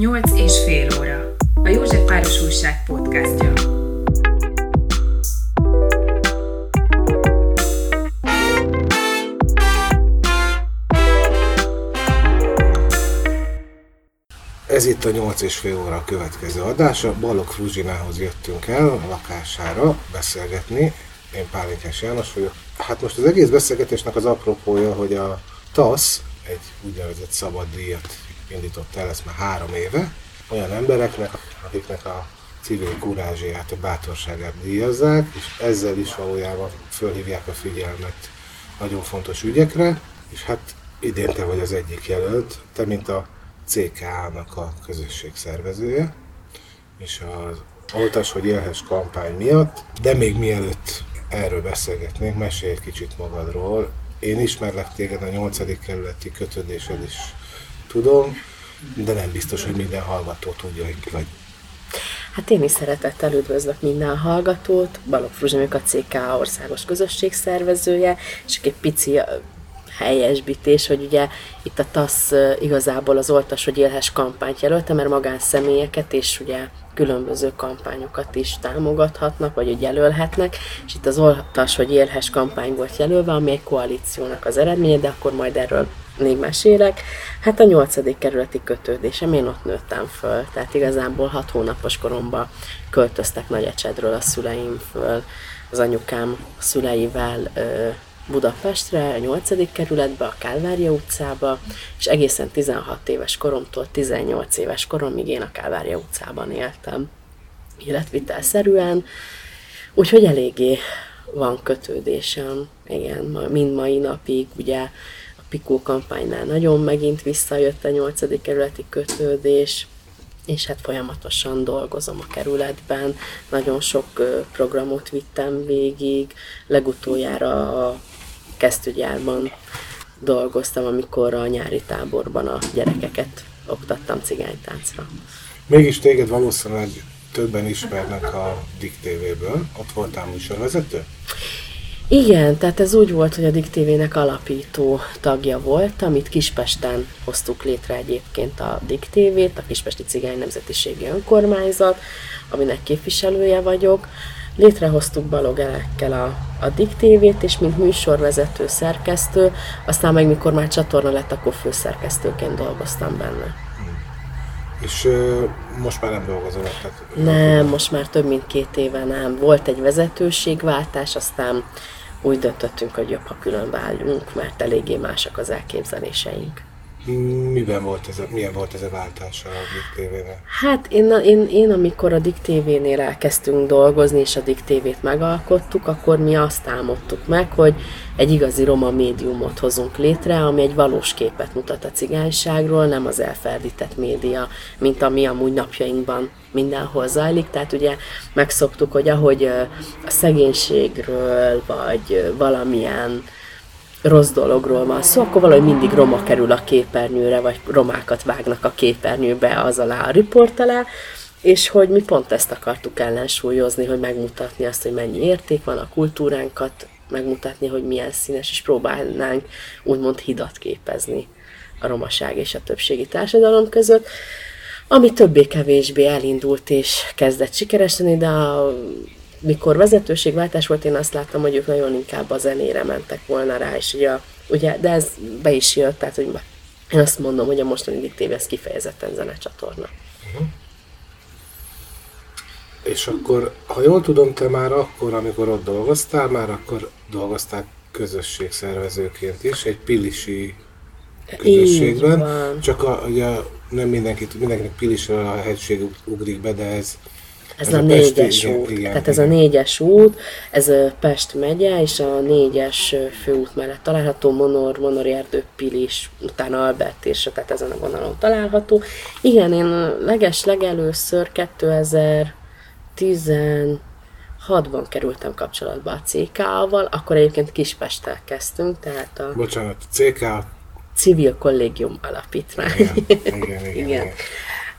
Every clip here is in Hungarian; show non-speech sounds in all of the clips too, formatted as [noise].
Nyolc és fél óra. A József Páros Újság podcastja. Ez itt a 8 és fél óra következő adása. Balog Fruzsinához jöttünk el a lakására beszélgetni. Én Pálinkás János vagyok. Hát most az egész beszélgetésnek az apropója, hogy a TASZ egy úgynevezett szabaddíjat indított el, ezt már három éve, olyan embereknek, akiknek a civil kurázsiát, a bátorságát díjazzák, és ezzel is valójában fölhívják a figyelmet nagyon fontos ügyekre, és hát idén te vagy az egyik jelölt, te mint a CKA-nak a közösség szervezője, és az Oltas, hogy élhes kampány miatt, de még mielőtt erről beszélgetnénk, mesélj egy kicsit magadról. Én ismerlek téged a 8. kerületi kötődésed is tudom, de nem biztos, hogy minden hallgató tudja, hogy vagy. Hát én is szeretettel üdvözlök minden hallgatót. Balogh Fruzsimik a CK országos közösség szervezője, és egy pici helyesbítés, hogy ugye itt a TASZ igazából az Oltas, hogy élhes kampányt jelölte, mert magánszemélyeket és ugye különböző kampányokat is támogathatnak, vagy hogy jelölhetnek, és itt az Oltas, hogy élhes kampány volt jelölve, ami egy koalíciónak az eredménye, de akkor majd erről még mesélek. Hát a nyolcadik kerületi kötődésem, én ott nőttem föl, tehát igazából hat hónapos koromban költöztek Nagyecsedről a szüleim föl, az anyukám szüleivel Budapestre, a 8. kerületbe, a Kálvária utcába, és egészen 16 éves koromtól 18 éves koromig én a Kálvária utcában éltem életvitelszerűen, úgyhogy eléggé van kötődésem, igen, mind mai napig, ugye Pikó kampánynál nagyon megint visszajött a 8. kerületi kötődés, és hát folyamatosan dolgozom a kerületben, nagyon sok programot vittem végig, legutoljára a kesztyűgyárban dolgoztam, amikor a nyári táborban a gyerekeket oktattam cigánytáncra. Mégis téged valószínűleg többen ismernek a Dick TV-ből. Ott voltál műsorvezető? Igen, tehát ez úgy volt, hogy a Dick TV-nek alapító tagja volt, amit Kispesten hoztuk létre egyébként a Dick TV-t, a Kispesti Cigány Nemzetiségi Önkormányzat, aminek képviselője vagyok. Létrehoztuk Balogelekkel a, a Dick TV-t, és mint műsorvezető, szerkesztő, aztán meg mikor már csatorna lett, akkor főszerkesztőként dolgoztam benne. És uh, most már nem dolgozol Tehát nem, most már több mint két éve nem. Volt egy vezetőségváltás, aztán úgy döntöttünk, hogy jobb, ha külön váljunk, mert eléggé másak az elképzeléseink. Miben volt ez a, milyen volt ez a váltás a Dick TV-vel? Hát én, én, én, amikor a Dick TV-nél elkezdtünk dolgozni, és a Dick TV-t megalkottuk, akkor mi azt álmodtuk meg, hogy egy igazi roma médiumot hozunk létre, ami egy valós képet mutat a cigányságról, nem az elferdített média, mint ami amúgy napjainkban mindenhol zajlik. Tehát ugye megszoktuk, hogy ahogy a szegénységről, vagy valamilyen rossz dologról van szó, akkor valahogy mindig roma kerül a képernyőre, vagy romákat vágnak a képernyőbe az alá a riport alá, és hogy mi pont ezt akartuk ellensúlyozni, hogy megmutatni azt, hogy mennyi érték van a kultúránkat, megmutatni, hogy milyen színes, és próbálnánk úgymond hidat képezni a romaság és a többségi társadalom között, ami többé-kevésbé elindult és kezdett sikereseni, de a mikor vezetőségváltás volt, én azt láttam, hogy ők nagyon inkább a zenére mentek volna rá, és ugye, ugye de ez be is jött, tehát hogy én azt mondom, hogy a mostani diktév ez kifejezetten zenecsatorna. Uh-huh. És akkor, ha jól tudom, te már akkor, amikor ott dolgoztál, már akkor dolgoztál közösségszervezőként is, egy pilisi közösségben. Csak a, ugye nem mindenki, mindenkinek pilisről a hegység ugrik be, de ez ez, ez a, a négyes út. Igen, Tehát igen. ez a négyes út, ez Pest megye, és a négyes főút mellett található, Monor, Monori erdő, Pilis, utána Albert, és tehát ezen a vonalon található. Igen, én leges legelőször 2016-ban kerültem kapcsolatba a CK-val, akkor egyébként Kispesttel kezdtünk, tehát a... Bocsánat, CK Civil Kollégium Alapítvány. Igen, [laughs] igen, igen. igen.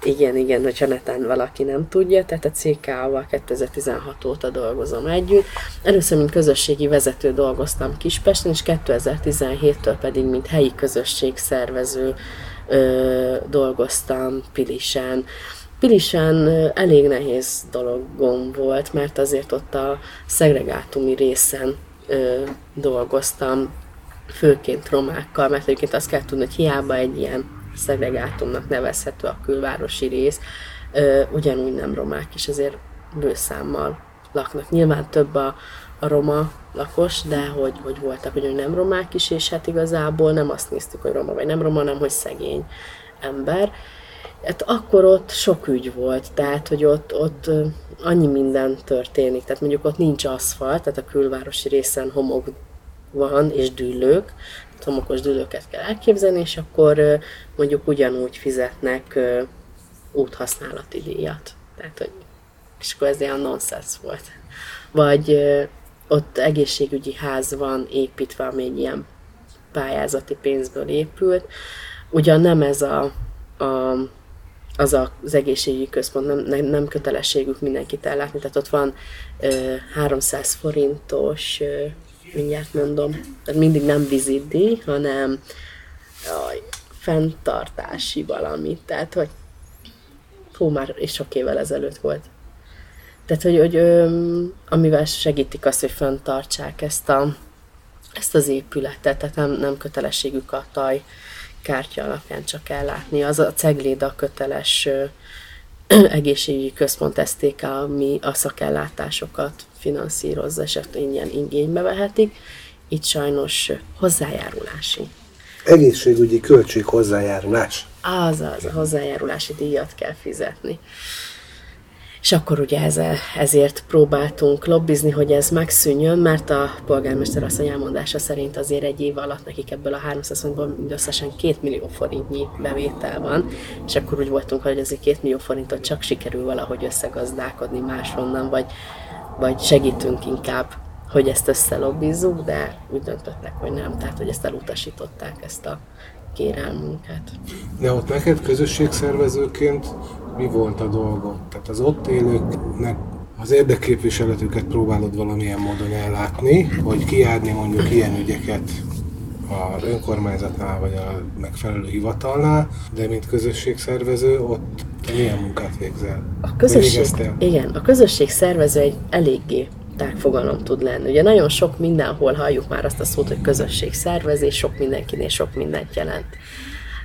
igen. Igen, hogyha netán valaki nem tudja, tehát a CK-val 2016 óta dolgozom együtt. Először, mint közösségi vezető dolgoztam Kispesten, és 2017-től pedig, mint helyi közösség szervező ö, dolgoztam Pilisen. Pilisen elég nehéz dologom volt, mert azért ott a szegregátumi részen ö, dolgoztam, főként romákkal, mert egyébként azt kell tudni, hogy hiába egy ilyen szegregátumnak nevezhető a külvárosi rész, ö, ugyanúgy nem romák is, azért bőszámmal laknak. Nyilván több a, a roma lakos, de hogy, hogy voltak hogy nem romák is, és hát igazából nem azt néztük, hogy roma vagy nem roma, hanem hogy szegény ember. Hát akkor ott sok ügy volt, tehát hogy ott, ott annyi minden történik, tehát mondjuk ott nincs aszfalt, tehát a külvárosi részen homok van és dűlők, homokos dűlőket kell elképzelni, és akkor mondjuk ugyanúgy fizetnek úthasználati díjat. Tehát, hogy, és akkor ez ilyen nonsens volt. Vagy ott egészségügyi ház van építve, ami egy ilyen pályázati pénzből épült. Ugyan nem ez a, a az az egészségügyi központ, nem, nem, nem kötelességük mindenkit ellátni, tehát ott van ö, 300 forintos, ö, mindjárt mondom, tehát mindig nem vizidi, hanem jaj, fenntartási valami, tehát hogy hú, már és sok évvel ezelőtt volt. Tehát, hogy, hogy amivel segítik azt, hogy fenntartsák ezt, a, ezt az épületet, tehát nem, nem kötelességük a taj kártya alapján csak ellátni. Az a Cegléda köteles ö, [clears throat] egészségügyi központ STK, ami a szakellátásokat finanszírozza, és ezt ingyen igénybe vehetik. Itt sajnos hozzájárulási. Egészségügyi költség hozzájárulás. Azaz, a hozzájárulási díjat kell fizetni. És akkor ugye ezzel, ezért próbáltunk lobbizni, hogy ez megszűnjön, mert a polgármester asszony elmondása szerint azért egy év alatt nekik ebből a 300 forintból mindösszesen 2 millió forintnyi bevétel van, és akkor úgy voltunk, hogy azért 2 millió forintot csak sikerül valahogy összegazdálkodni máshonnan, vagy, vagy segítünk inkább, hogy ezt összelobbizzuk, de úgy döntöttek, hogy nem, tehát hogy ezt elutasították, ezt a kérelmünket. De ott neked közösségszervezőként mi volt a dolgod? Tehát az ott élőknek az érdekképviseletüket próbálod valamilyen módon ellátni, hogy kiárni mondjuk ilyen ügyeket az önkormányzatnál vagy a megfelelő hivatalnál, de mint közösségszervező ott milyen munkát végzel? A közösség, igen, a közösség szervező egy eléggé tágfogalom tud lenni. Ugye nagyon sok mindenhol halljuk már azt a szót, hogy közösség szervezés, sok mindenkinél sok mindent jelent.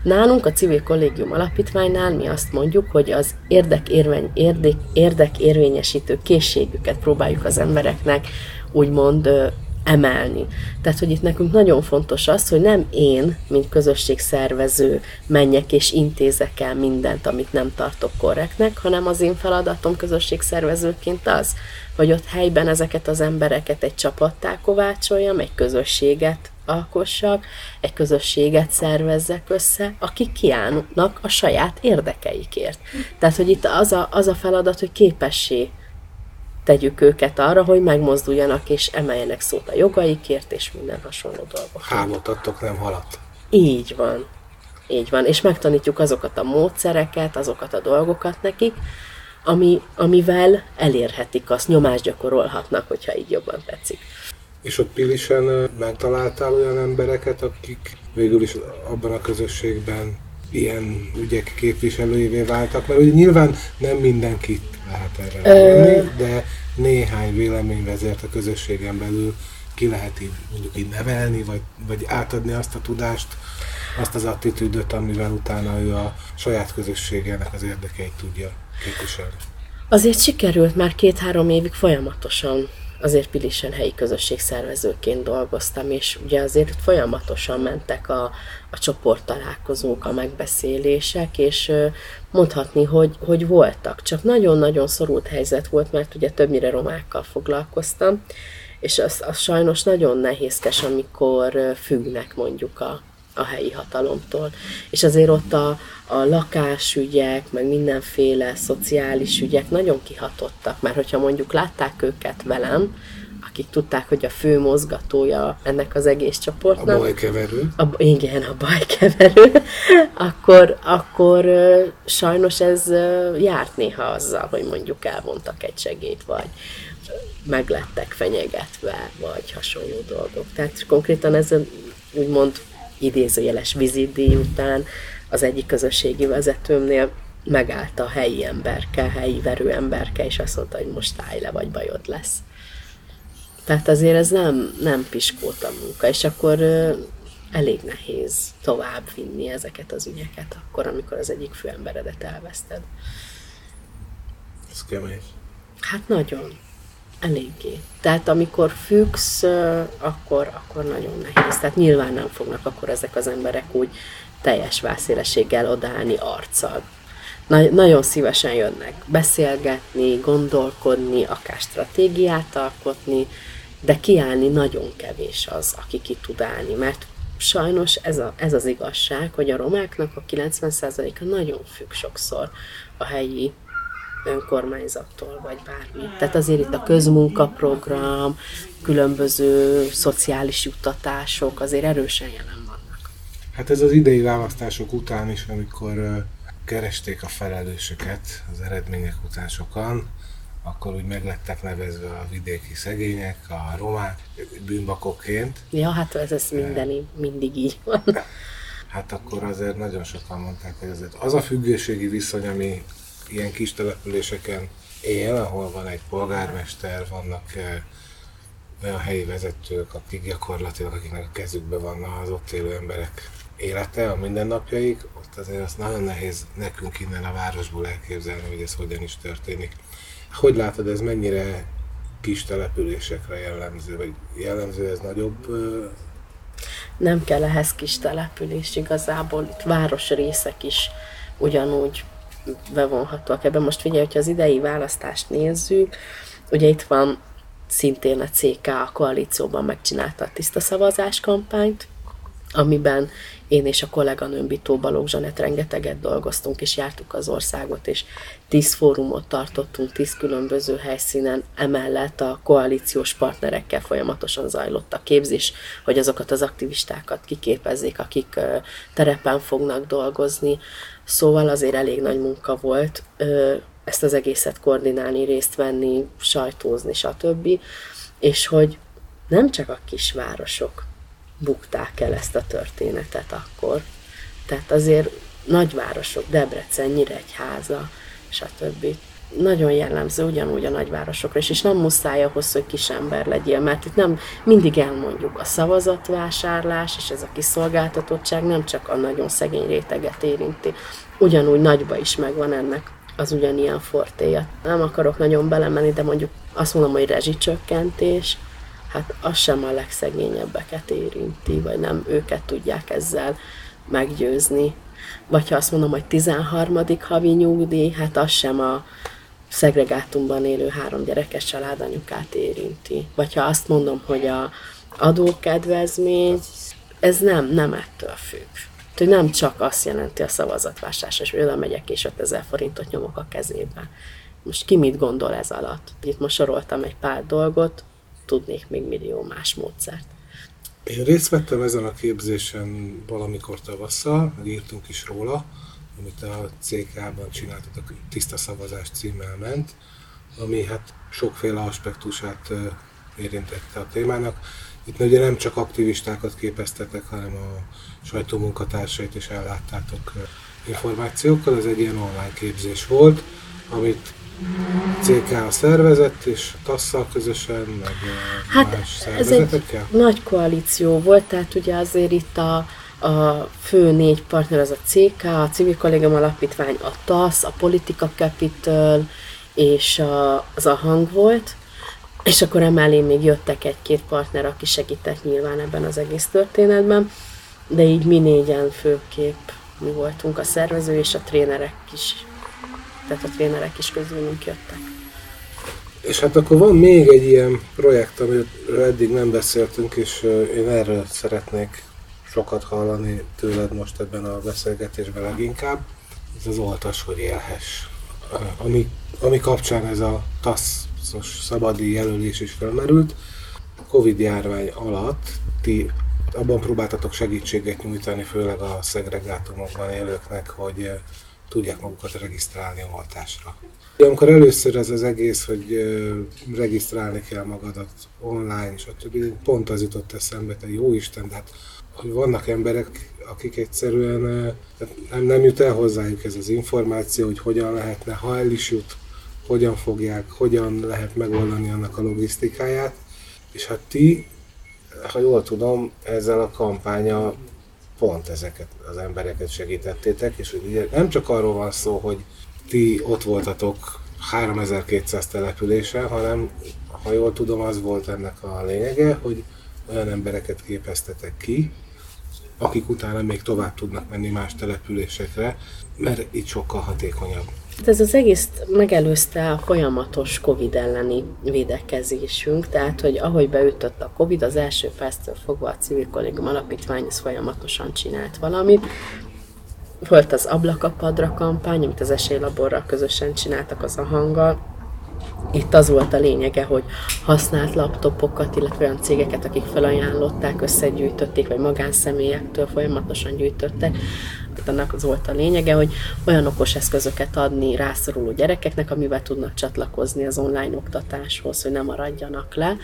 Nálunk a Civil Kollégium Alapítványnál mi azt mondjuk, hogy az érdekérvény, érdek, érdekérvényesítő készségüket próbáljuk az embereknek úgymond emelni. Tehát, hogy itt nekünk nagyon fontos az, hogy nem én, mint közösségszervező menjek és intézek el mindent, amit nem tartok korrektnek, hanem az én feladatom közösségszervezőként az, hogy ott helyben ezeket az embereket egy csapattá kovácsoljam, egy közösséget alkossak, egy közösséget szervezzek össze, akik kiállnak a saját érdekeikért. Tehát, hogy itt az a, az a feladat, hogy képessé tegyük őket arra, hogy megmozduljanak és emeljenek szót a jogaikért, és minden hasonló dolgot. Hámot adtok, nem halat. Így van. Így van. És megtanítjuk azokat a módszereket, azokat a dolgokat nekik, ami, amivel elérhetik azt, nyomást gyakorolhatnak, hogyha így jobban tetszik. És ott Pilisen megtaláltál olyan embereket, akik végül is abban a közösségben ilyen ügyek képviselőjévé váltak, mert ugye nyilván nem mindenkit lehet erre Ö... de néhány véleményvezért a közösségen belül ki lehet így mondjuk így nevelni, vagy, vagy átadni azt a tudást, azt az attitűdöt, amivel utána ő a saját közösségének az érdekeit tudja képviselni. Azért sikerült már két-három évig folyamatosan azért Pilisen helyi közösségszervezőként dolgoztam, és ugye azért folyamatosan mentek a, a csoporttalálkozók, a megbeszélések, és mondhatni, hogy, hogy voltak. Csak nagyon-nagyon szorult helyzet volt, mert ugye többnyire romákkal foglalkoztam, és az, az sajnos nagyon nehézkes, amikor függnek mondjuk a, a helyi hatalomtól. És azért ott a, a lakásügyek, meg mindenféle szociális ügyek nagyon kihatottak, mert hogyha mondjuk látták őket velem, akik tudták, hogy a fő mozgatója ennek az egész csoportnak. A bajkeverő. A, igen, a bajkeverő. [laughs] akkor, akkor sajnos ez járt néha azzal, hogy mondjuk elvontak egy segét, vagy meglettek fenyegetve, vagy hasonló dolgok. Tehát konkrétan ez úgymond idézőjeles vizitdíj után az egyik közösségi vezetőmnél megállt a helyi emberke, helyi verő emberke, és azt mondta, hogy most állj le, vagy bajod lesz. Tehát azért ez nem, nem piskóta munka, és akkor elég nehéz tovább vinni ezeket az ügyeket, akkor, amikor az egyik főemberedet elveszted. Ez kemény. Hát nagyon. Eléggé. Tehát amikor függsz, akkor, akkor nagyon nehéz. Tehát nyilván nem fognak akkor ezek az emberek úgy teljes vászélességgel odállni arccal. Na- nagyon szívesen jönnek beszélgetni, gondolkodni, akár stratégiát alkotni, de kiállni nagyon kevés az, aki ki tud állni, mert sajnos ez, a, ez az igazság, hogy a romáknak a 90%-a nagyon függ sokszor a helyi önkormányzattól, vagy bármi. Tehát azért itt a közmunkaprogram, különböző szociális juttatások azért erősen jelen vannak. Hát ez az idei választások után is, amikor keresték a felelősöket az eredmények után sokan, akkor úgy meglettek nevezve a vidéki szegények, a romák bűnbakokként. Ja, hát ez, ez minden, mindig így van. Hát akkor azért nagyon sokan mondták, hogy azért az a függőségi viszony, ami ilyen kis településeken él, ahol van egy polgármester, vannak eh, olyan helyi vezetők, akik gyakorlatilag, akiknek a kezükben van az ott élő emberek élete, a mindennapjaik, ott azért azt nagyon nehéz nekünk innen a városból elképzelni, hogy ez hogyan is történik. Hogy látod, ez mennyire kis településekre jellemző, vagy jellemző ez nagyobb ö, nem kell ehhez kis település igazából, itt városrészek is ugyanúgy bevonhatóak ebben. Most figyelj, hogyha az idei választást nézzük, ugye itt van szintén a CK a koalícióban megcsinálta a tiszta szavazás kampányt, amiben én és a kolléganőm Bitó Balogh Zsanett rengeteget dolgoztunk, és jártuk az országot, és tíz fórumot tartottunk, tíz különböző helyszínen, emellett a koalíciós partnerekkel folyamatosan zajlott a képzés, hogy azokat az aktivistákat kiképezzék, akik terepen fognak dolgozni. Szóval azért elég nagy munka volt ezt az egészet koordinálni, részt venni, sajtózni, stb. És hogy nem csak a kisvárosok bukták el ezt a történetet akkor. Tehát azért nagyvárosok, Debrecen, Nyíregyháza, stb. Nagyon jellemző ugyanúgy a nagyvárosokra is, és nem muszáj ahhoz, hogy kis ember legyél, mert itt nem mindig elmondjuk a szavazatvásárlás, és ez a kiszolgáltatottság nem csak a nagyon szegény réteget érinti, ugyanúgy nagyba is megvan ennek az ugyanilyen fortéja. Nem akarok nagyon belemenni, de mondjuk azt mondom, hogy rezsicsökkentés, hát az sem a legszegényebbeket érinti, vagy nem őket tudják ezzel meggyőzni. Vagy ha azt mondom, hogy 13. havi nyugdíj, hát az sem a szegregátumban élő három gyerekes családanyukát érinti. Vagy ha azt mondom, hogy a adókedvezmény, ez nem, nem ettől függ. Tehát, nem csak azt jelenti a szavazatvásárlás, és oda megyek és 5000 forintot nyomok a kezébe. Most ki mit gondol ez alatt? Itt most soroltam egy pár dolgot, tudnék még millió más módszert. Én részt vettem ezen a képzésen valamikor tavasszal, írtunk is róla, amit a CK-ban csináltatok, Tiszta Szavazás címmel ment, ami hát sokféle aspektusát érintette a témának. Itt ugye nem csak aktivistákat képeztetek, hanem a sajtómunkatársait is elláttátok információkkal. Ez egy ilyen online képzés volt, amit CK szervezett, és TASZ-szal közösen, meg Hát más ez egy nagy koalíció volt, tehát ugye azért itt a, a fő négy partner az a CK, a Civil Kollégum Alapítvány, a TASZ, a Politika Capital és a, az a hang volt, és akkor emellé még jöttek egy-két partner, aki segített nyilván ebben az egész történetben, de így mi négyen főképp mi voltunk a szervező, és a trénerek is, tehát a trénerek is közülünk jöttek. És hát akkor van még egy ilyen projekt, amiről eddig nem beszéltünk, és én erről szeretnék sokat hallani tőled most ebben a beszélgetésben leginkább. Ez az oltas, hogy élhess. Ami, ami kapcsán ez a TASZ-os szabadi jelölés is felmerült. A Covid járvány alatt ti abban próbáltatok segítséget nyújtani, főleg a szegregátumokban élőknek, hogy ö, tudják magukat regisztrálni a oltásra. Amikor először ez az egész, hogy regisztrálni kell magadat online, stb. pont az jutott eszembe, te jó Isten, hát hogy vannak emberek, akik egyszerűen nem, nem jut el hozzájuk ez az információ, hogy hogyan lehetne, ha el is jut, hogyan fogják, hogyan lehet megoldani annak a logisztikáját. És hát ti, ha jól tudom, ezzel a kampánya pont ezeket az embereket segítettétek, és hogy ugye nem csak arról van szó, hogy ti ott voltatok 3200 településen, hanem ha jól tudom, az volt ennek a lényege, hogy olyan embereket képeztetek ki, akik utána még tovább tudnak menni más településekre, mert itt sokkal hatékonyabb. Hát ez az egész megelőzte a folyamatos Covid elleni védekezésünk, tehát, hogy ahogy beütött a Covid, az első perctől fogva a Civil Kollégium Alapítvány ez folyamatosan csinált valamit. Volt az Ablakapadra kampány, amit az Esélylaborral közösen csináltak az a hanggal, itt az volt a lényege, hogy használt laptopokat, illetve olyan cégeket, akik felajánlották, összegyűjtötték, vagy magánszemélyektől folyamatosan gyűjtöttek. Annak az volt a lényege, hogy olyan okos eszközöket adni rászoruló gyerekeknek, amivel tudnak csatlakozni az online oktatáshoz, hogy nem maradjanak le.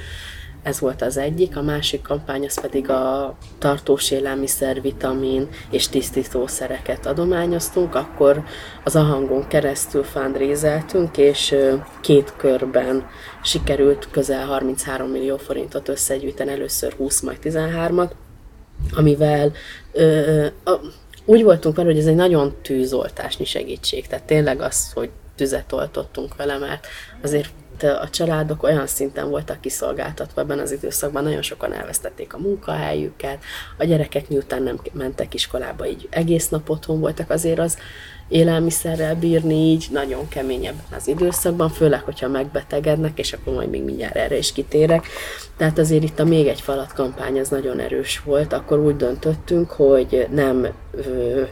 Ez volt az egyik, a másik kampány az pedig a tartós élelmiszer, vitamin és tisztítószereket adományoztunk, akkor az ahangon keresztül fundrézeltünk, és két körben sikerült közel 33 millió forintot összegyűjteni, először 20, majd 13-at, amivel ö, a, úgy voltunk vele, hogy ez egy nagyon tűzoltásnyi segítség, tehát tényleg az, hogy tüzet oltottunk vele, mert azért a családok olyan szinten voltak kiszolgáltatva ebben az időszakban, nagyon sokan elvesztették a munkahelyüket, a gyerekek miután nem mentek iskolába, így egész nap otthon voltak, azért az élelmiszerrel bírni így nagyon keményebb az időszakban, főleg, hogyha megbetegednek, és akkor majd még mindjárt erre is kitérek. Tehát azért itt a még egy falat kampány az nagyon erős volt, akkor úgy döntöttünk, hogy nem ö,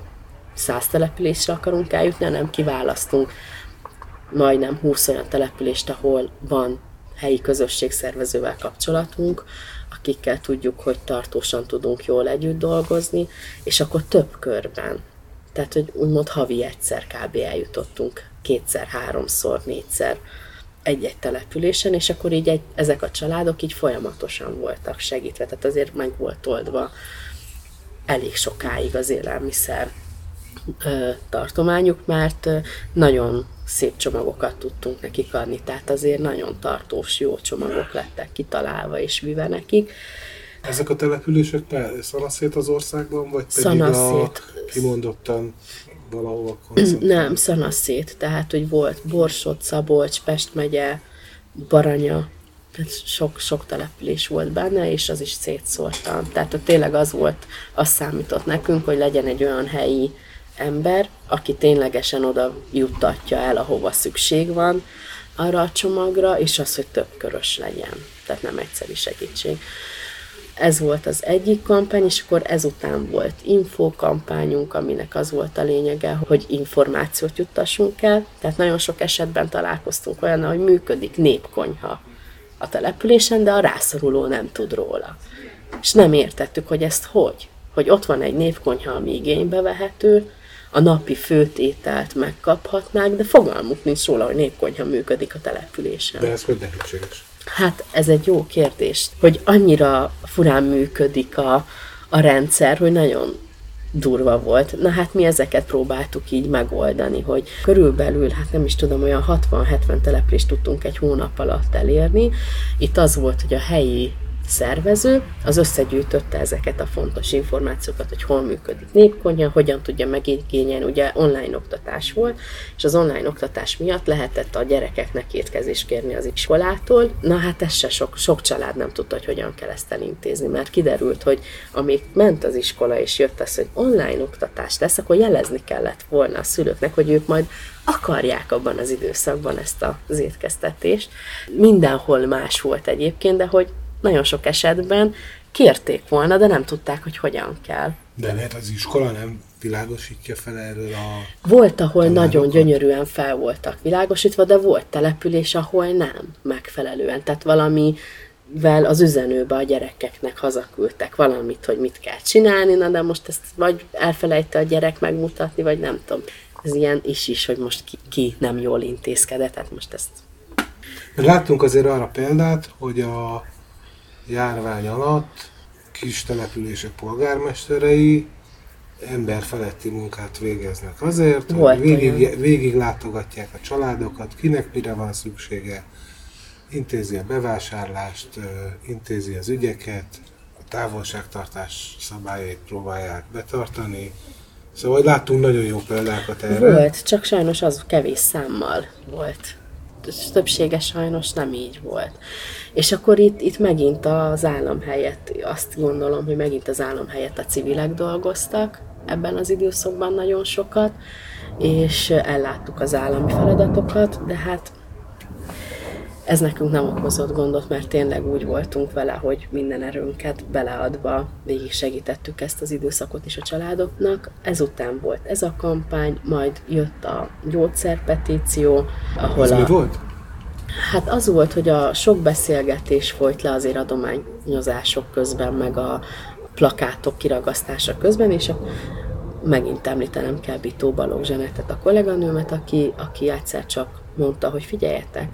száz településre akarunk eljutni, hanem kiválasztunk majdnem 20 olyan települést, ahol van helyi közösségszervezővel kapcsolatunk, akikkel tudjuk, hogy tartósan tudunk jól együtt dolgozni, és akkor több körben. Tehát, hogy úgymond havi egyszer kb. eljutottunk, kétszer, háromszor, négyszer egy-egy településen, és akkor így egy, ezek a családok így folyamatosan voltak segítve, tehát azért meg volt oldva elég sokáig az élelmiszer tartományuk, mert nagyon szép csomagokat tudtunk nekik adni, tehát azért nagyon tartós, jó csomagok lettek kitalálva és vive nekik. Ezek a települések szanaszét az országban, vagy pedig szanaszét. a kimondottan valahova Nem, szanaszét, tehát hogy volt Borsod, Szabolcs, Pest megye, Baranya, tehát sok, sok település volt benne, és az is szétszórtan. Tehát hogy tényleg az volt, az számított nekünk, hogy legyen egy olyan helyi ember, aki ténylegesen oda juttatja el, ahova szükség van arra a csomagra, és az, hogy több körös legyen. Tehát nem egyszerű segítség. Ez volt az egyik kampány, és akkor ezután volt infokampányunk, aminek az volt a lényege, hogy információt juttassunk el. Tehát nagyon sok esetben találkoztunk olyan, hogy működik népkonyha a településen, de a rászoruló nem tud róla. És nem értettük, hogy ezt hogy. Hogy ott van egy népkonyha, ami igénybe vehető, a napi főtételt megkaphatnák, de fogalmuk nincs róla, hogy népkonyha működik a településen. De ez hogy lehetséges? Hát ez egy jó kérdés, hogy annyira furán működik a, a rendszer, hogy nagyon durva volt. Na hát mi ezeket próbáltuk így megoldani, hogy körülbelül, hát nem is tudom, olyan 60-70 települést tudtunk egy hónap alatt elérni. Itt az volt, hogy a helyi szervező, az összegyűjtötte ezeket a fontos információkat, hogy hol működik népkonyha, hogyan tudja megigényelni, ugye online oktatás volt, és az online oktatás miatt lehetett a gyerekeknek étkezést kérni az iskolától. Na hát ez se sok, sok család nem tudta, hogy hogyan kell ezt elintézni, mert kiderült, hogy amíg ment az iskola, és jött az, hogy online oktatás lesz, akkor jelezni kellett volna a szülőknek, hogy ők majd akarják abban az időszakban ezt az étkeztetést. Mindenhol más volt egyébként, de hogy nagyon sok esetben kérték volna, de nem tudták, hogy hogyan kell. De lehet az iskola nem világosítja fel erről a... Volt, ahol tanárokat? nagyon gyönyörűen fel voltak világosítva, de volt település, ahol nem megfelelően. Tehát valami vel az üzenőbe a gyerekeknek hazaküldtek valamit, hogy mit kell csinálni, na de most ezt vagy elfelejte a gyerek megmutatni, vagy nem tudom. ez ilyen is is, hogy most ki, ki nem jól intézkedett, hát most ezt láttunk azért arra példát, hogy a járvány alatt kis települések polgármesterei emberfeletti munkát végeznek azért, Volt hogy végig, olyan. végig látogatják a családokat, kinek mire van szüksége, intézi a bevásárlást, intézi az ügyeket, a távolságtartás szabályait próbálják betartani. Szóval láttunk nagyon jó példákat erre. Volt, csak sajnos az kevés számmal volt. Többsége sajnos nem így volt. És akkor itt, itt megint az állam helyett, azt gondolom, hogy megint az állam helyett a civilek dolgoztak ebben az időszakban nagyon sokat, és elláttuk az állami feladatokat, de hát ez nekünk nem okozott gondot, mert tényleg úgy voltunk vele, hogy minden erőnket beleadva végig segítettük ezt az időszakot is a családoknak. Ezután volt ez a kampány, majd jött a gyógyszerpetíció, ahol Ez a... mi volt? Hát az volt, hogy a sok beszélgetés folyt le azért adományozások közben, meg a plakátok kiragasztása közben, és a, megint említenem kell Bitó Balogh Zsanettet, a kolléganőmet, aki, aki egyszer csak mondta, hogy figyeljetek,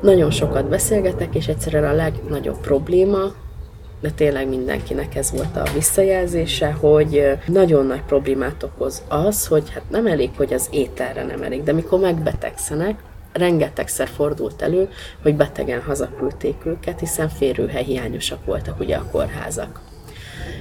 nagyon sokat beszélgetek, és egyszerűen a legnagyobb probléma, de tényleg mindenkinek ez volt a visszajelzése, hogy nagyon nagy problémát okoz az, hogy hát nem elég, hogy az ételre nem elég, de mikor megbetegszenek, rengetegszer fordult elő, hogy betegen hazaküldték őket, hiszen férőhely hiányosak voltak ugye a kórházak.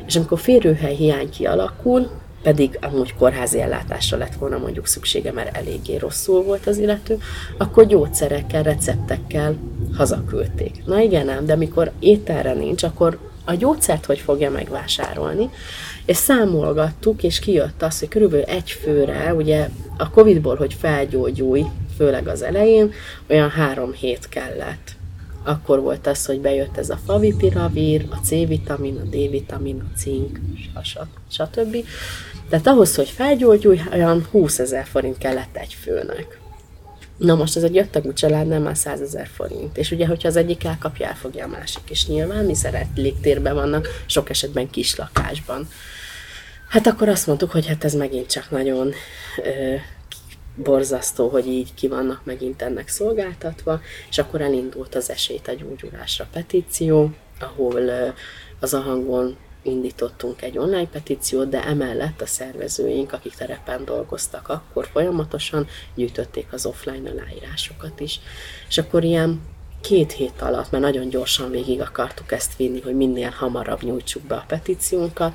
És amikor férőhely hiány kialakul, pedig amúgy kórházi ellátásra lett volna mondjuk szüksége, mert eléggé rosszul volt az illető, akkor gyógyszerekkel, receptekkel hazaküldték. Na igen ám, de amikor ételre nincs, akkor a gyógyszert hogy fogja megvásárolni, és számolgattuk, és kijött az, hogy körülbelül egy főre, ugye a Covid-ból, hogy felgyógyulj, főleg az elején, olyan három hét kellett akkor volt az, hogy bejött ez a favipiravír, a C-vitamin, a D-vitamin, a cink, stb. stb. Tehát ahhoz, hogy felgyógyulj, olyan 20 ezer forint kellett egy főnek. Na most ez egy öttagú családnál már 100 ezer forint. És ugye, hogyha az egyik elkapja, elfogja a másik. És nyilván mi szeret légtérben vannak, sok esetben kis lakásban. Hát akkor azt mondtuk, hogy hát ez megint csak nagyon ö, borzasztó, hogy így ki vannak megint ennek szolgáltatva, és akkor elindult az esélyt a gyógyulásra petíció, ahol ö, az a hangon indítottunk egy online petíciót, de emellett a szervezőink, akik terepen dolgoztak akkor folyamatosan, gyűjtötték az offline aláírásokat is. És akkor ilyen két hét alatt, mert nagyon gyorsan végig akartuk ezt vinni, hogy minél hamarabb nyújtsuk be a petíciónkat,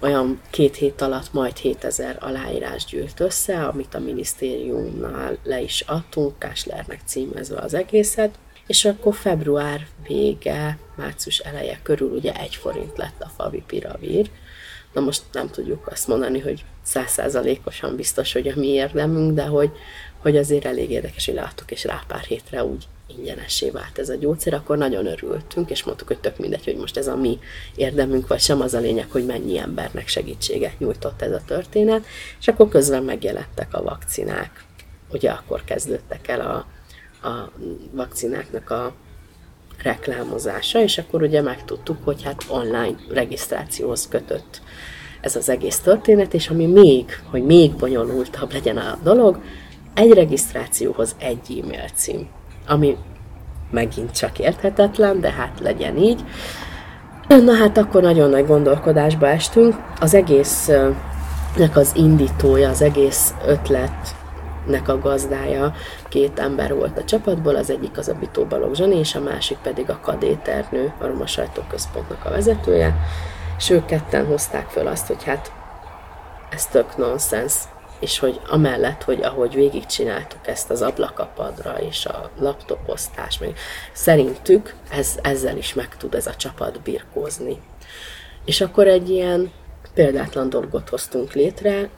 olyan két hét alatt majd 7000 aláírás gyűlt össze, amit a minisztériumnál le is adtunk, Káslernek címezve az egészet, és akkor február vége, március eleje körül ugye egy forint lett a favipiravír. Na most nem tudjuk azt mondani, hogy százszázalékosan biztos, hogy a mi érdemünk, de hogy, hogy azért elég érdekes, hogy leadtuk, és rá pár hétre úgy ingyenessé vált ez a gyógyszer, akkor nagyon örültünk, és mondtuk, hogy tök mindegy, hogy most ez a mi érdemünk, vagy sem az a lényeg, hogy mennyi embernek segítséget nyújtott ez a történet, és akkor közben megjelentek a vakcinák. Ugye akkor kezdődtek el a, a vakcináknak a reklámozása, és akkor ugye megtudtuk, hogy hát online regisztrációhoz kötött ez az egész történet, és ami még, hogy még bonyolultabb legyen a dolog, egy regisztrációhoz egy e-mail cím, ami megint csak érthetetlen, de hát legyen így. Na hát akkor nagyon nagy gondolkodásba estünk. Az egésznek az indítója, az egész ötletnek a gazdája két ember volt a csapatból, az egyik az a Bitó Balogh Zsani, és a másik pedig a Kadéternő, a Roma Sajtóközpontnak a vezetője, és ők ketten hozták föl azt, hogy hát ez tök nonsens, és hogy amellett, hogy ahogy végigcsináltuk ezt az ablakapadra és a laptoposztás, meg szerintük ez, ezzel is meg tud ez a csapat birkózni. És akkor egy ilyen példátlan dolgot hoztunk létre,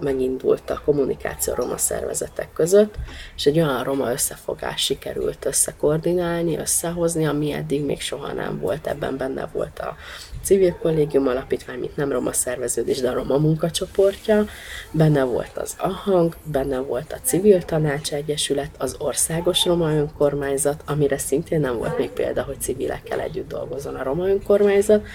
megindult a kommunikáció a roma szervezetek között, és egy olyan roma összefogás sikerült összekoordinálni, összehozni, ami eddig még soha nem volt. Ebben benne volt a civil kollégium alapítvány, mint nem roma szerveződés, de a roma munkacsoportja, benne volt az AHANG, benne volt a Civil Tanács Egyesület, az Országos Roma Önkormányzat, amire szintén nem volt még példa, hogy civilekkel együtt dolgozzon a Roma Önkormányzat,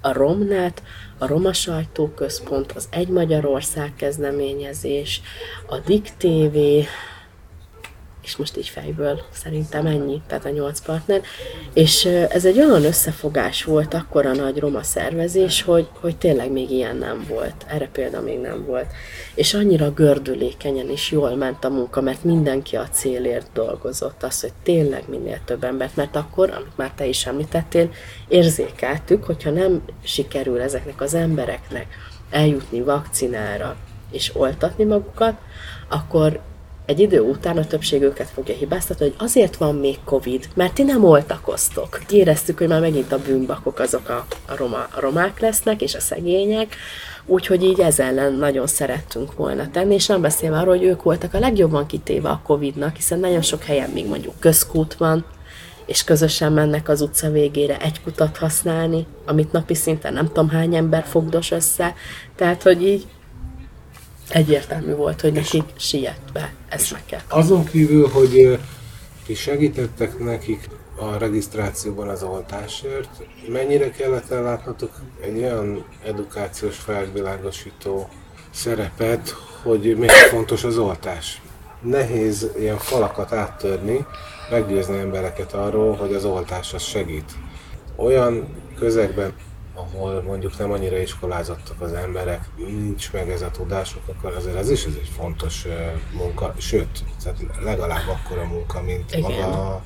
a Romnet, a Roma Sajtóközpont, az Egy Magyarország kezdeményezés, a Dik TV, és most így fejből szerintem ennyi, tehát a nyolc partner. És ez egy olyan összefogás volt, akkor a nagy roma szervezés, hogy, hogy tényleg még ilyen nem volt. Erre példa még nem volt. És annyira gördülékenyen is jól ment a munka, mert mindenki a célért dolgozott. Az, hogy tényleg minél több embert, mert akkor, amit már te is említettél, érzékeltük, hogyha nem sikerül ezeknek az embereknek eljutni vakcinára és oltatni magukat, akkor egy idő után a többség őket fogja hibáztatni, hogy azért van még Covid, mert ti nem oltakoztok. Éreztük, hogy már megint a bűnbakok azok a, roma, a romák lesznek, és a szegények, úgyhogy így ez ellen nagyon szerettünk volna tenni, és nem beszélve arról, hogy ők voltak a legjobban kitéve a Covid-nak, hiszen nagyon sok helyen még mondjuk közkút van, és közösen mennek az utca végére egy kutat használni, amit napi szinten nem tudom hány ember fogdos össze, tehát hogy így egyértelmű volt, hogy nekik sietve ezt meg kell. Azon kívül, hogy ti segítettek nekik a regisztrációban az oltásért, mennyire kellett ellátnotok egy olyan edukációs felvilágosító szerepet, hogy miért fontos az oltás? Nehéz ilyen falakat áttörni, meggyőzni embereket arról, hogy az oltás az segít. Olyan közegben, ahol mondjuk nem annyira iskolázottak az emberek, nincs meg ez a tudásuk, akkor azért ez is ez egy fontos munka, sőt, tehát legalább akkora munka, mint Igen. maga a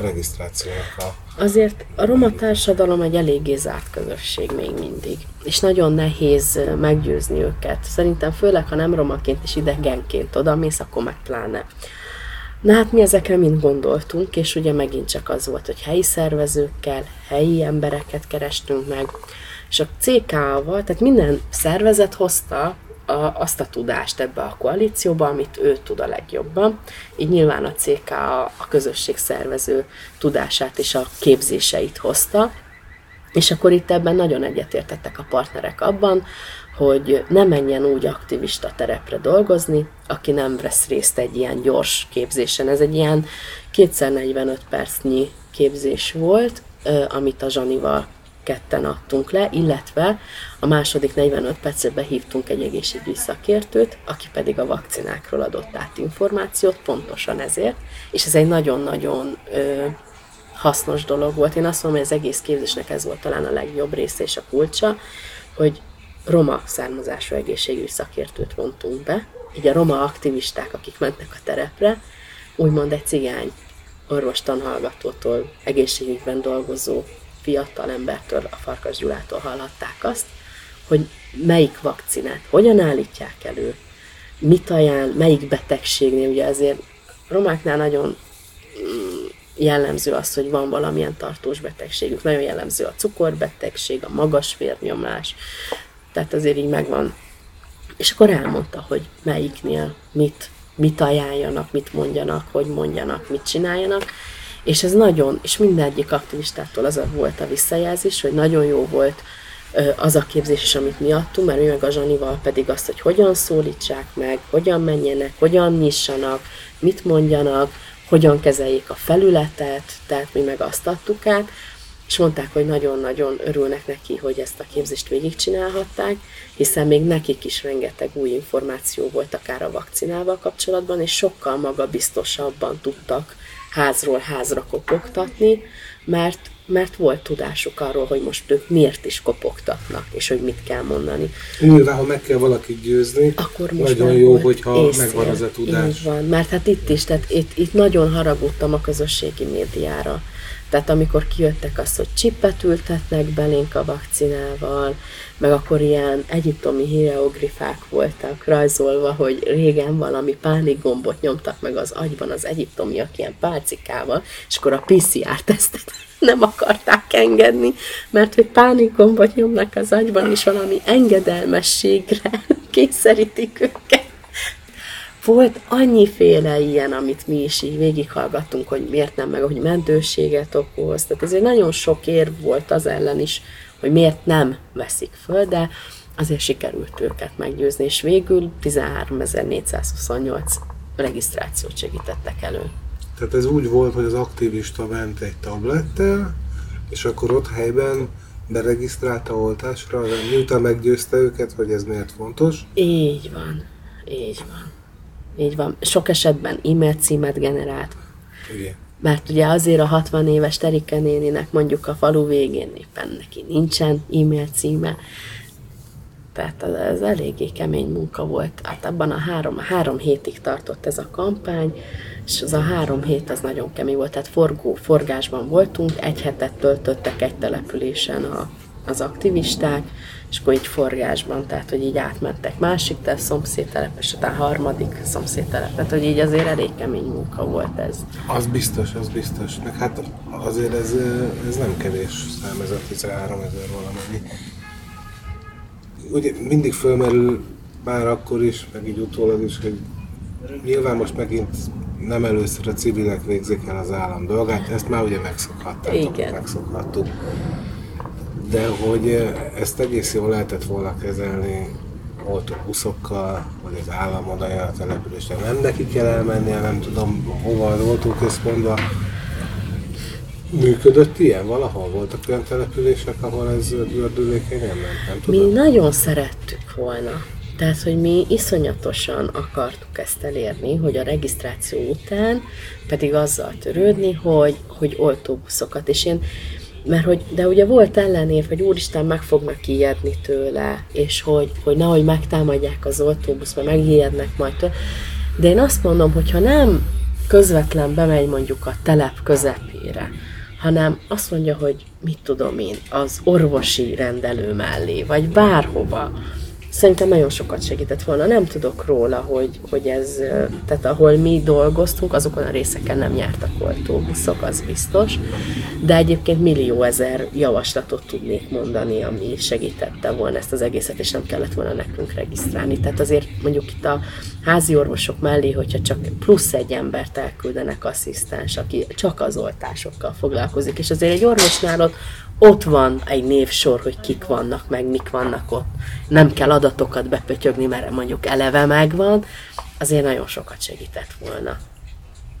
regisztrációnak a... Azért a roma társadalom egy eléggé zárt közösség még mindig, és nagyon nehéz meggyőzni őket. Szerintem főleg, ha nem romaként és idegenként oda mész, akkor meg pláne. Na hát mi ezekre mind gondoltunk, és ugye megint csak az volt, hogy helyi szervezőkkel, helyi embereket kerestünk meg, és a CK-val, tehát minden szervezet hozta a, azt a tudást ebbe a koalícióba, amit ő tud a legjobban. Így nyilván a CK a, a közösség szervező tudását és a képzéseit hozta, és akkor itt ebben nagyon egyetértettek a partnerek abban, hogy ne menjen úgy aktivista terepre dolgozni, aki nem vesz részt egy ilyen gyors képzésen. Ez egy ilyen 245 percnyi képzés volt, amit a Zsanival ketten adtunk le, illetve a második 45 percet behívtunk egy egészségügyi szakértőt, aki pedig a vakcinákról adott át információt, pontosan ezért, és ez egy nagyon-nagyon ö, hasznos dolog volt. Én azt mondom, hogy az egész képzésnek ez volt talán a legjobb része és a kulcsa, hogy roma származású egészségügyi szakértőt vontunk be, így a roma aktivisták, akik mentek a terepre, úgymond egy cigány orvos tanhallgatótól, egészségügyben dolgozó fiatal embertől, a Farkas Gyulától hallhatták azt, hogy melyik vakcinát hogyan állítják elő, mit ajánl, melyik betegségnél, ugye ezért romáknál nagyon mm, jellemző az, hogy van valamilyen tartós betegségük. Nagyon jellemző a cukorbetegség, a magas vérnyomás, tehát azért így megvan. És akkor elmondta, hogy melyiknél mit, mit ajánljanak, mit mondjanak, hogy mondjanak, mit csináljanak. És ez nagyon, és mindegyik aktivistától az a volt a visszajelzés, hogy nagyon jó volt az a képzés is, amit mi adtunk, mert mi meg a Zsanival pedig azt, hogy hogyan szólítsák meg, hogyan menjenek, hogyan nyissanak, mit mondjanak, hogyan kezeljék a felületet, tehát mi meg azt adtuk át, és mondták, hogy nagyon-nagyon örülnek neki, hogy ezt a képzést végigcsinálhatták, hiszen még nekik is rengeteg új információ volt akár a vakcinával kapcsolatban, és sokkal magabiztosabban tudtak házról házra kopogtatni, mert, mert volt tudásuk arról, hogy most ők miért is kopogtatnak, és hogy mit kell mondani. Nyilván, ha meg kell valakit győzni, Akkor most nagyon jó, hogyha észél, megvan az a tudás. Így van, mert hát itt is, tehát itt, itt nagyon haragudtam a közösségi médiára tehát amikor kijöttek azt, hogy csippet ültetnek belénk a vakcinával, meg akkor ilyen egyiptomi hieroglifák voltak rajzolva, hogy régen valami pánikgombot nyomtak meg az agyban az egyiptomiak ilyen pálcikával, és akkor a PCR-tesztet [laughs] nem akarták engedni, mert hogy pánikgombot nyomnak az agyban, és valami engedelmességre [laughs] kényszerítik őket volt annyiféle ilyen, amit mi is így végighallgattunk, hogy miért nem, meg hogy mentőséget okoz. Tehát ezért nagyon sok ér volt az ellen is, hogy miért nem veszik föl, de azért sikerült őket meggyőzni, és végül 13.428 regisztrációt segítettek elő. Tehát ez úgy volt, hogy az aktivista ment egy tablettel, és akkor ott helyben beregisztrálta oltásra, miután meggyőzte őket, hogy ez miért fontos. Így van, így van. Így van. Sok esetben e-mail címet generált. Igen. Mert ugye azért a 60 éves Terike néninek mondjuk a falu végén éppen neki nincsen e-mail címe, tehát ez, ez eléggé kemény munka volt. Hát abban a három, három hétig tartott ez a kampány, és az a három hét az nagyon kemény volt. Tehát forgó, forgásban voltunk, egy hetet töltöttek egy településen a, az aktivisták, és akkor így forgásban, tehát hogy így átmentek másik te szomszédtelep, és utána harmadik szomszédtelep, tehát hogy így azért elég kemény munka volt ez. Az biztos, az biztos. Meg hát azért ez, ez nem kevés szám, ez a 13 ezer valamennyi. Ugye mindig fölmerül már akkor is, meg így utólag is, hogy nyilván most megint nem először a civilek végzik el az állam dolgát, ezt már ugye megszokhattátok, Igen. megszokhattuk. De hogy ezt egész jól lehetett volna kezelni oltó buszokkal, vagy az állam odaja a településre. Nem neki kell elmennie, nem tudom hova az oltóközpontba. Működött ilyen? Valahol voltak olyan települések, ahol ez gördülékenyen ment? Nem Mi tudom. nagyon szerettük volna. Tehát, hogy mi iszonyatosan akartuk ezt elérni, hogy a regisztráció után pedig azzal törődni, hogy, hogy oltóbuszokat. És én, mert hogy, de ugye volt ellenév, hogy úristen meg fognak ijedni tőle, és hogy, hogy nehogy megtámadják az oltóbusz, mert megijednek majd tőle. De én azt mondom, hogy ha nem közvetlen bemegy mondjuk a telep közepére, hanem azt mondja, hogy mit tudom én, az orvosi rendelő mellé, vagy bárhova, Szerintem nagyon sokat segített volna. Nem tudok róla, hogy, hogy ez, tehát ahol mi dolgoztunk, azokon a részeken nem jártak oltóbuszok, az biztos. De egyébként millió ezer javaslatot tudnék mondani, ami segítette volna ezt az egészet, és nem kellett volna nekünk regisztrálni. Tehát azért mondjuk itt a házi orvosok mellé, hogyha csak plusz egy embert elküldenek asszisztens, aki csak az oltásokkal foglalkozik, és azért egy orvosnál ott ott van egy névsor, hogy kik vannak, meg mik vannak ott. Nem kell adatokat bepötyögni, mert mondjuk eleve megvan, azért nagyon sokat segített volna.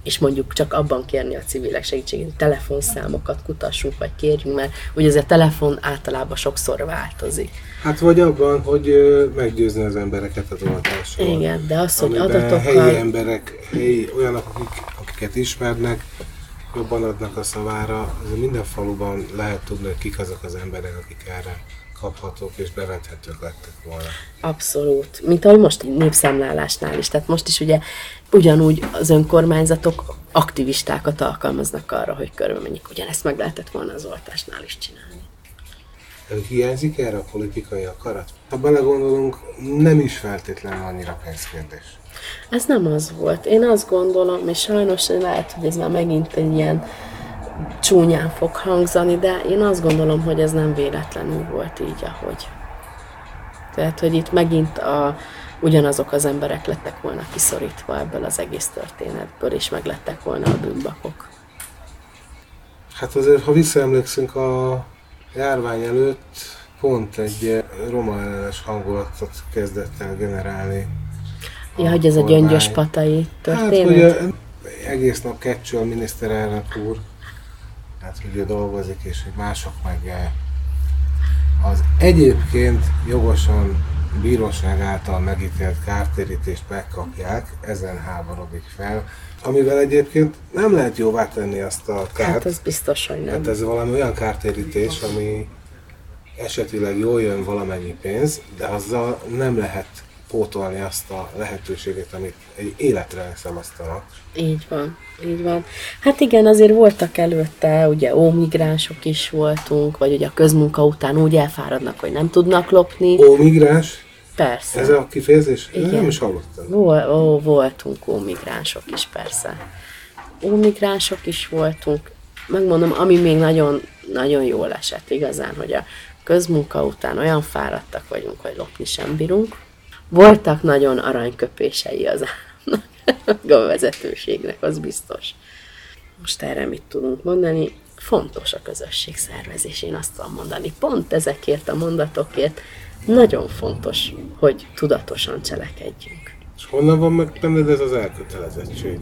És mondjuk csak abban kérni a civilek segítségét, hogy telefonszámokat kutassunk, vagy kérjünk, mert ugye ez a telefon általában sokszor változik. Hát vagy abban, hogy meggyőzni az embereket az oltásról. Igen, de az, hogy adatokkal... helyi emberek, helyi, olyanok, akik, akiket ismernek, jobban adnak a szavára. Minden faluban lehet tudni, hogy kik azok az emberek, akik erre kaphatók és bevethetők lettek volna. Abszolút. Mint ahogy most népszámlálásnál is. Tehát most is ugye ugyanúgy az önkormányzatok aktivistákat alkalmaznak arra, hogy körülmenjék. Ugyanezt meg lehetett volna az oltásnál is csinálni. Hiányzik erre a politikai akarat? Ha belegondolunk, nem is feltétlenül annyira pénzkérdés. Ez nem az volt. Én azt gondolom, és sajnos lehet, hogy ez már megint egy ilyen csúnyán fog hangzani, de én azt gondolom, hogy ez nem véletlenül volt így, ahogy. Tehát, hogy itt megint a, ugyanazok az emberek lettek volna kiszorítva ebből az egész történetből, és meg lettek volna a bűnbakok. Hát azért, ha visszaemlékszünk a járvány előtt, pont egy roma ellenes hangulatot kezdett el generálni. Ja, hogy ez a gyöngyös patai Hát, történet? hogy eh, egész nap kecső a miniszterelnök úr, hát ő dolgozik, és hogy mások meg eh, az egyébként jogosan bíróság által megítélt kártérítést megkapják, ezen háborodik fel, amivel egyébként nem lehet jóvá tenni azt a kárt. Hát az biztos, hogy nem. Hát ez valami olyan kártérítés, ami esetileg jól jön valamennyi pénz, de azzal nem lehet pótolni azt a lehetőséget, amit egy életre leszemasztanak. Így van, így van. Hát igen, azért voltak előtte, ugye ómigránsok is voltunk, vagy ugye a közmunka után úgy elfáradnak, hogy nem tudnak lopni. Ó, migráns, Persze. ez a kifejezés? Igen. Nem is hallottam. Vol, ó, voltunk ómigránsok is, persze. Ómigránsok is voltunk. Megmondom, ami még nagyon, nagyon jól esett igazán, hogy a közmunka után olyan fáradtak vagyunk, hogy lopni sem bírunk. Voltak nagyon aranyköpései az [laughs] a vezetőségnek, az biztos. Most erre mit tudunk mondani? Fontos a közösségszervezés, én azt tudom mondani. Pont ezekért a mondatokért nagyon fontos, hogy tudatosan cselekedjünk. És honnan van meg benned ez az elkötelezettség?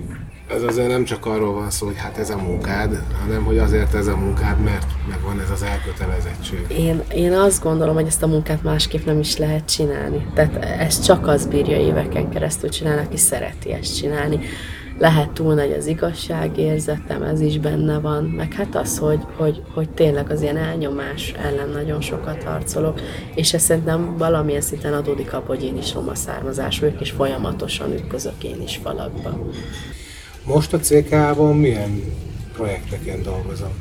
Ez azért nem csak arról van szó, hogy hát ez a munkád, hanem hogy azért ez a munkád, mert megvan ez az elkötelezettség. Én, én azt gondolom, hogy ezt a munkát másképp nem is lehet csinálni. Tehát ezt csak az bírja éveken keresztül csinálni, aki szereti ezt csinálni lehet túl nagy az igazságérzetem, ez is benne van, meg hát az, hogy, hogy, hogy tényleg az ilyen elnyomás ellen nagyon sokat harcolok, és ez szerintem valamilyen szinten adódik abból, hogy én is roma származás vagyok, és folyamatosan ütközök én is falakba. Most a CK-ban milyen projekteken dolgozom?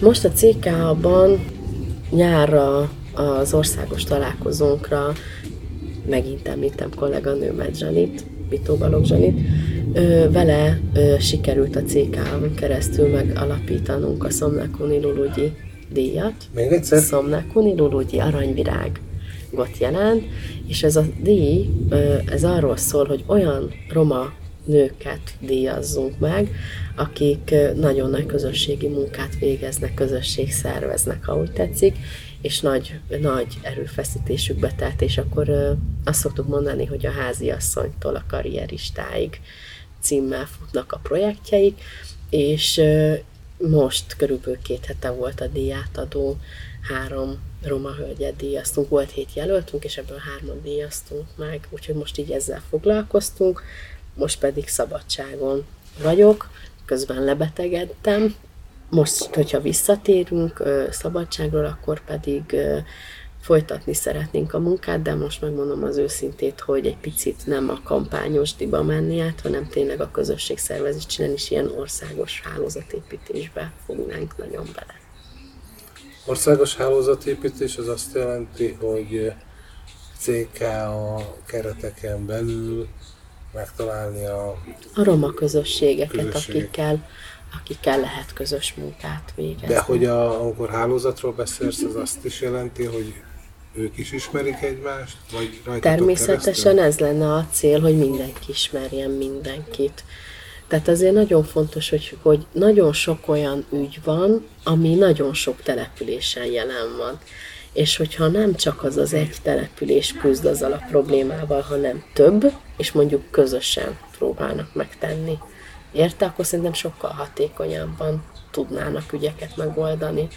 Most a CK-ban nyárra az országos találkozónkra megint említem kolléganőmet Zsanit, Bitó Balogh Zsanit, ö, vele ö, sikerült a CK-on keresztül megalapítanunk a Szomnakuni Lulugyi díjat. Még egyszer? Szomnakuni Lulugyi aranyvirág jelent, és ez a díj, ö, ez arról szól, hogy olyan roma nőket díjazzunk meg, akik nagyon nagy közösségi munkát végeznek, közösség szerveznek, ha úgy tetszik, és nagy, nagy erőfeszítésükbe telt, és akkor azt szoktuk mondani, hogy a háziasszonytól a karrieristáig címmel futnak a projektjeik, és most körülbelül két hete volt a díjátadó, három roma hölgyet díjaztunk, volt hét jelöltünk, és ebből hárman díjaztunk meg, úgyhogy most így ezzel foglalkoztunk, most pedig szabadságon vagyok, közben lebetegedtem, most, hogyha visszatérünk szabadságról, akkor pedig folytatni szeretnénk a munkát, de most megmondom az őszintét, hogy egy picit nem a kampányos diba menni át, hanem tényleg a közösségszervezés csinálni, és ilyen országos hálózatépítésbe fognánk nagyon bele. Országos hálózatépítés az azt jelenti, hogy CK a kereteken belül megtalálni a... A roma közösségeket, közösség. akikkel akikkel lehet közös munkát végezni. De hogy a, amikor hálózatról beszélsz, az azt is jelenti, hogy ők is ismerik egymást? Vagy Természetesen ez lenne a cél, hogy mindenki ismerjen mindenkit. Tehát azért nagyon fontos, hogy, hogy nagyon sok olyan ügy van, ami nagyon sok településen jelen van. És hogyha nem csak az az egy település küzd azzal a problémával, hanem több, és mondjuk közösen próbálnak megtenni érte, akkor szerintem sokkal hatékonyabban tudnának ügyeket megoldani,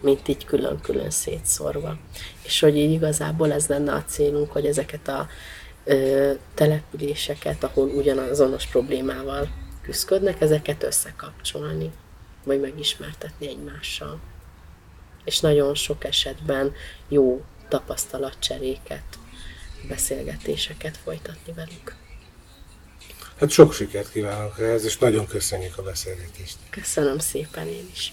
mint így külön-külön szétszórva. És hogy így igazából ez lenne a célunk, hogy ezeket a ö, településeket, ahol ugyanazonos problémával küzdködnek, ezeket összekapcsolni, vagy megismertetni egymással. És nagyon sok esetben jó tapasztalatcseréket, beszélgetéseket folytatni velük. Hát sok sikert kívánok ehhez, és nagyon köszönjük a beszélgetést. Köszönöm szépen én is.